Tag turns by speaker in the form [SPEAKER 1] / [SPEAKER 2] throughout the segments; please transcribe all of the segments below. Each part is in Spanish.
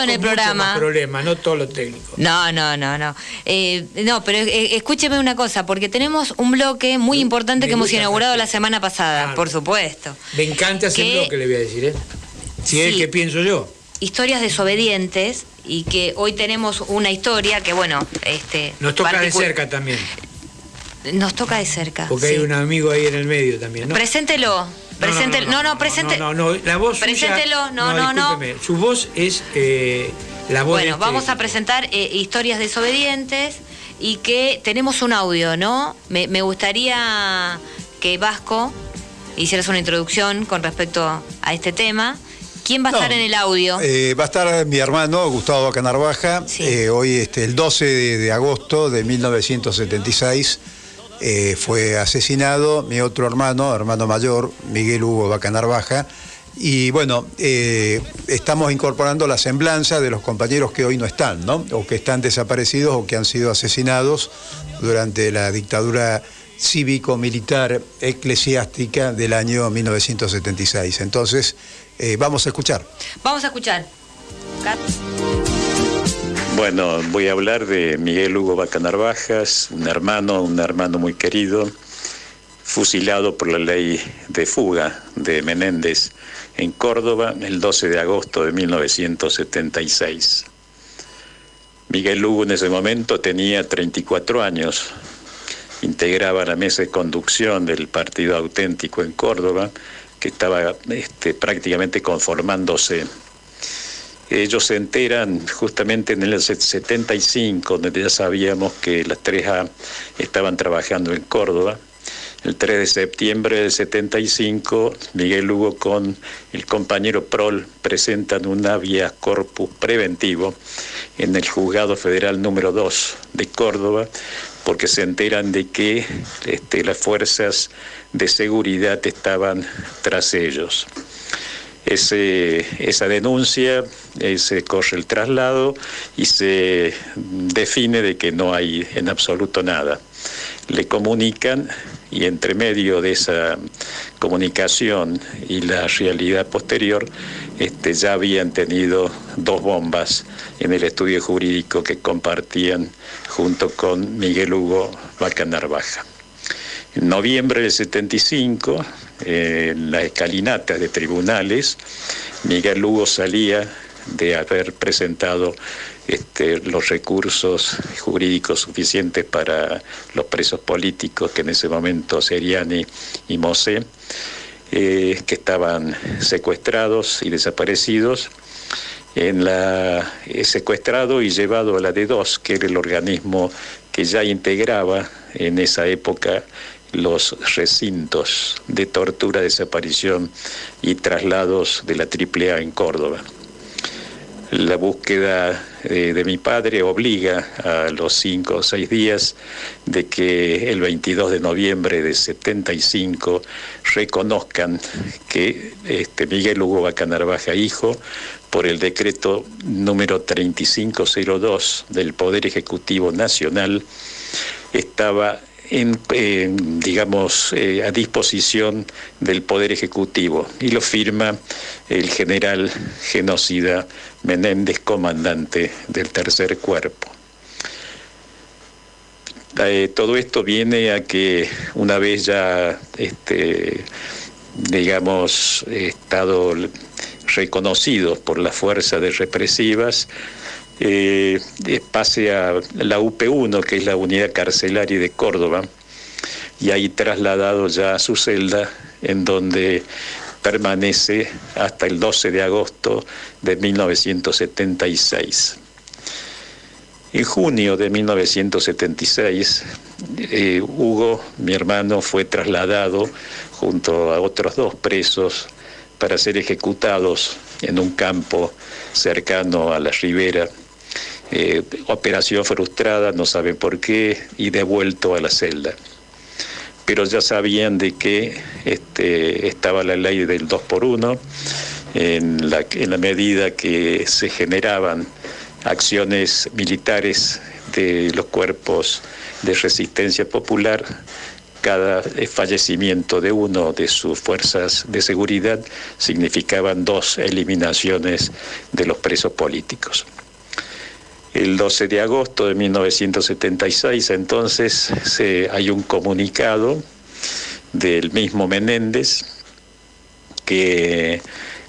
[SPEAKER 1] en el programa.
[SPEAKER 2] problema, no todo lo técnico.
[SPEAKER 1] No, no, no, no. Eh, no, pero eh, escúcheme una cosa, porque tenemos un bloque muy importante que hemos inaugurado la semana pasada, por supuesto.
[SPEAKER 2] Me encanta ese bloque, le voy a decir, ¿eh? Si es que pienso yo.
[SPEAKER 1] Historias desobedientes y que hoy tenemos una historia que, bueno, este.
[SPEAKER 2] Nos toca de cerca también.
[SPEAKER 1] Nos toca de cerca.
[SPEAKER 2] Porque hay un amigo ahí en el medio también, ¿no?
[SPEAKER 1] Preséntelo. No, no, presente.
[SPEAKER 2] No, no, la voz.
[SPEAKER 1] Preséntelo, no, no, no.
[SPEAKER 2] Su voz es eh, la voz.
[SPEAKER 1] Bueno,
[SPEAKER 2] este
[SPEAKER 1] vamos a presentar eh, historias desobedientes y que tenemos un audio, ¿no? Me, gustaría que Vasco hicieras una introducción con respecto a este tema. ¿Quién va a estar en el audio?
[SPEAKER 3] Eh, va a estar mi hermano Gustavo Canarvaja, hoy este, el 12 de agosto de 1976 eh, fue asesinado mi otro hermano, hermano mayor, Miguel Hugo Bacanar Baja. Y bueno, eh, estamos incorporando la semblanza de los compañeros que hoy no están, ¿no? O que están desaparecidos o que han sido asesinados durante la dictadura cívico-militar eclesiástica del año 1976. Entonces, eh, vamos a escuchar.
[SPEAKER 1] Vamos a escuchar.
[SPEAKER 4] Bueno, voy a hablar de Miguel Hugo Bacanarvajas, un hermano, un hermano muy querido, fusilado por la ley de fuga de Menéndez en Córdoba el 12 de agosto de 1976. Miguel Hugo en ese momento tenía 34 años, integraba la mesa de conducción del Partido Auténtico en Córdoba, que estaba este, prácticamente conformándose ellos se enteran justamente en el 75, donde ya sabíamos que las 3A estaban trabajando en Córdoba. El 3 de septiembre del 75, Miguel Hugo con el compañero Prol presentan un vía corpus preventivo en el juzgado federal número 2 de Córdoba, porque se enteran de que este, las fuerzas de seguridad estaban tras ellos esa denuncia, se corre el traslado y se define de que no hay en absoluto nada. Le comunican y entre medio de esa comunicación y la realidad posterior, este, ya habían tenido dos bombas en el estudio jurídico que compartían junto con Miguel Hugo Bacanar Baja. En noviembre del 75, en la escalinata de tribunales, Miguel Lugo salía de haber presentado este, los recursos jurídicos suficientes para los presos políticos, que en ese momento Seriani y Mosé, eh, que estaban secuestrados y desaparecidos, en la, eh, secuestrado y llevado a la D2, que era el organismo que ya integraba en esa época los recintos de tortura, desaparición y traslados de la AAA en Córdoba. La búsqueda eh, de mi padre obliga a los cinco o seis días de que el 22 de noviembre de 75 reconozcan que este, Miguel Hugo Bacanar Baja, hijo, por el decreto número 3502 del Poder Ejecutivo Nacional, estaba digamos, eh, a disposición del Poder Ejecutivo y lo firma el general genocida Menéndez, comandante del Tercer Cuerpo. Eh, todo esto viene a que una vez ya, este, digamos, estado reconocidos por las fuerzas de represivas, eh, pase a la UP1, que es la unidad carcelaria de Córdoba, y ahí trasladado ya a su celda, en donde permanece hasta el 12 de agosto de 1976. En junio de 1976, eh, Hugo, mi hermano, fue trasladado junto a otros dos presos para ser ejecutados en un campo cercano a la ribera eh, operación frustrada, no saben por qué, y devuelto a la celda. Pero ya sabían de que este, estaba la ley del 2 por 1 en la, en la medida que se generaban acciones militares de los cuerpos de resistencia popular, cada fallecimiento de uno de sus fuerzas de seguridad significaban dos eliminaciones de los presos políticos. El 12 de agosto de 1976 entonces se, hay un comunicado del mismo Menéndez que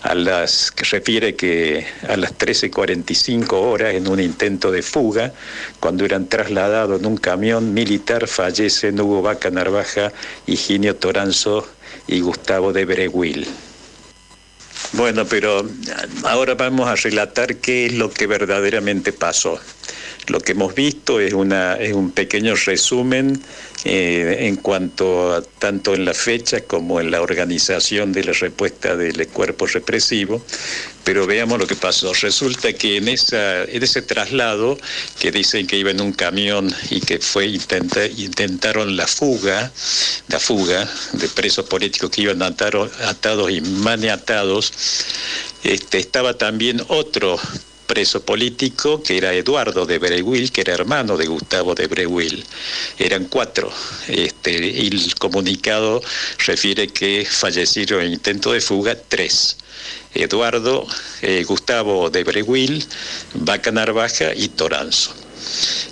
[SPEAKER 4] a las que refiere que a las 13:45 horas en un intento de fuga, cuando eran trasladados en un camión militar, fallecen Hugo Vaca Narvaja, Higinio Toranzo y Gustavo de Breguil. Bueno, pero ahora vamos a relatar qué es lo que verdaderamente pasó. Lo que hemos visto es, un pequeño resumen eh, en cuanto a tanto en la fecha como en la organización de la respuesta del cuerpo represivo, pero veamos lo que pasó. Resulta que en, ese traslado, que dicen que iba en un camión y que fue intentaron la fuga, la fuga de presos políticos que iban atados y maniatados, este, estaba también otro preso político, que era Eduardo de Breguil, que era hermano de Gustavo de Breguil. Eran cuatro. Este, el comunicado refiere que fallecieron en intento de fuga tres. Eduardo, eh, Gustavo de Breguil, Vaca Narvaja y Toranzo.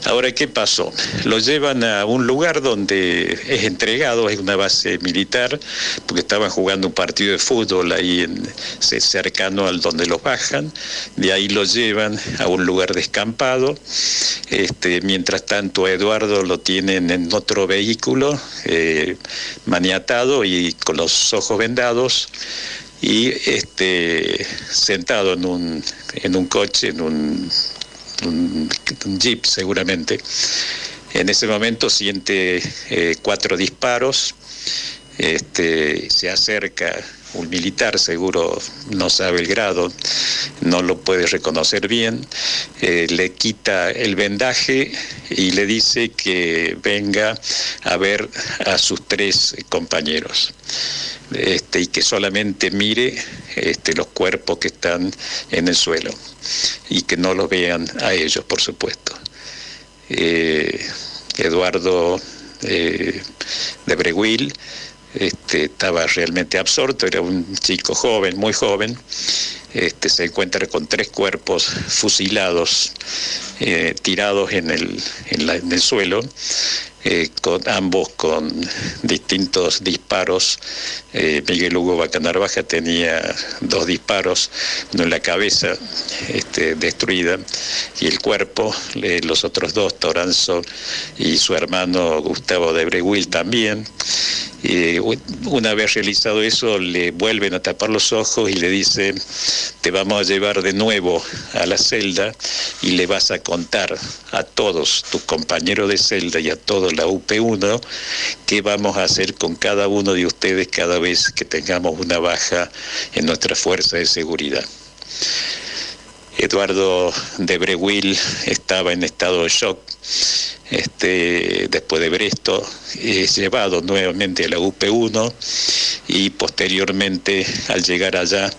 [SPEAKER 4] Ahora, ¿qué pasó? Lo llevan a un lugar donde es entregado, es una base militar, porque estaban jugando un partido de fútbol ahí cercano al donde los bajan, de ahí lo llevan a un lugar descampado, este, mientras tanto a Eduardo lo tienen en otro vehículo, eh, maniatado y con los ojos vendados, y este, sentado en un, en un coche, en un un, jeep seguramente. En ese momento siente eh, cuatro disparos, este, se acerca un militar, seguro no sabe el grado, no lo puede reconocer bien, eh, le quita el vendaje y le dice que venga a ver a sus tres compañeros. Este, y que solamente mire este, los cuerpos que están en el suelo y que no los vean a ellos, por supuesto. Eh, Eduardo eh, de Breguil este, estaba realmente absorto, era un chico joven, muy joven, este, se encuentra con tres cuerpos fusilados, eh, tirados en el, en el suelo, eh, con, ambos con distintos disparos. Eh, Miguel Hugo Bacanarvaja tenía dos disparos, uno en la cabeza este, destruida y el cuerpo, los otros dos, Toranzo y su hermano Gustavo de Breguil también. Y una vez realizado eso, le vuelven a tapar los ojos y le dicen, te vamos a llevar de nuevo a la celda y le vas a contar a todos tus compañeros de celda y a toda la UP1 qué vamos a hacer con cada uno de ustedes cada vez que tengamos una baja en nuestra fuerza de seguridad. Eduardo de Breguil estaba en estado de shock este, después de Bresto, es llevado nuevamente a la UP1 y posteriormente al llegar allá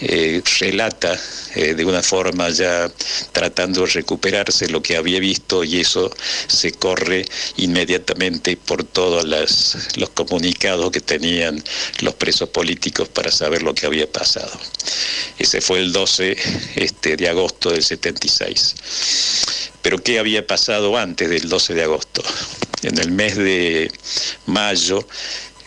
[SPEAKER 4] eh, relata eh, de una forma ya tratando de recuperarse lo que había visto y eso se corre inmediatamente por todos los comunicados que tenían los presos políticos para saber lo que había pasado. Ese fue el 12 este, de agosto del 76. Pero ¿qué había pasado antes del 12 de agosto? En el mes de mayo,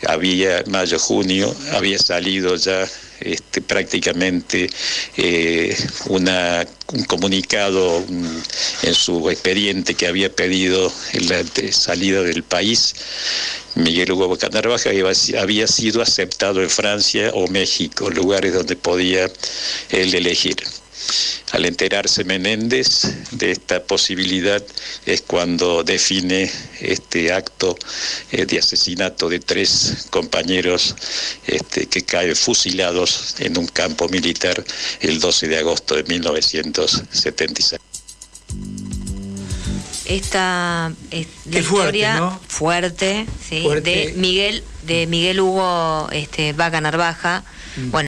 [SPEAKER 4] había mayo, junio, había salido ya este, prácticamente eh, una, un comunicado en su expediente que había pedido la salida del país. Miguel Hugo Canarvaja había sido aceptado en Francia o México, lugares donde podía él elegir. Al enterarse Menéndez de esta posibilidad es cuando define este acto eh, de asesinato de tres compañeros este, que caen fusilados en un campo militar el 12 de agosto de 1976
[SPEAKER 1] esta es la historia fuerte, de Miguel de Miguel Hugo este, Vaca Narvaja. Mm. Bueno,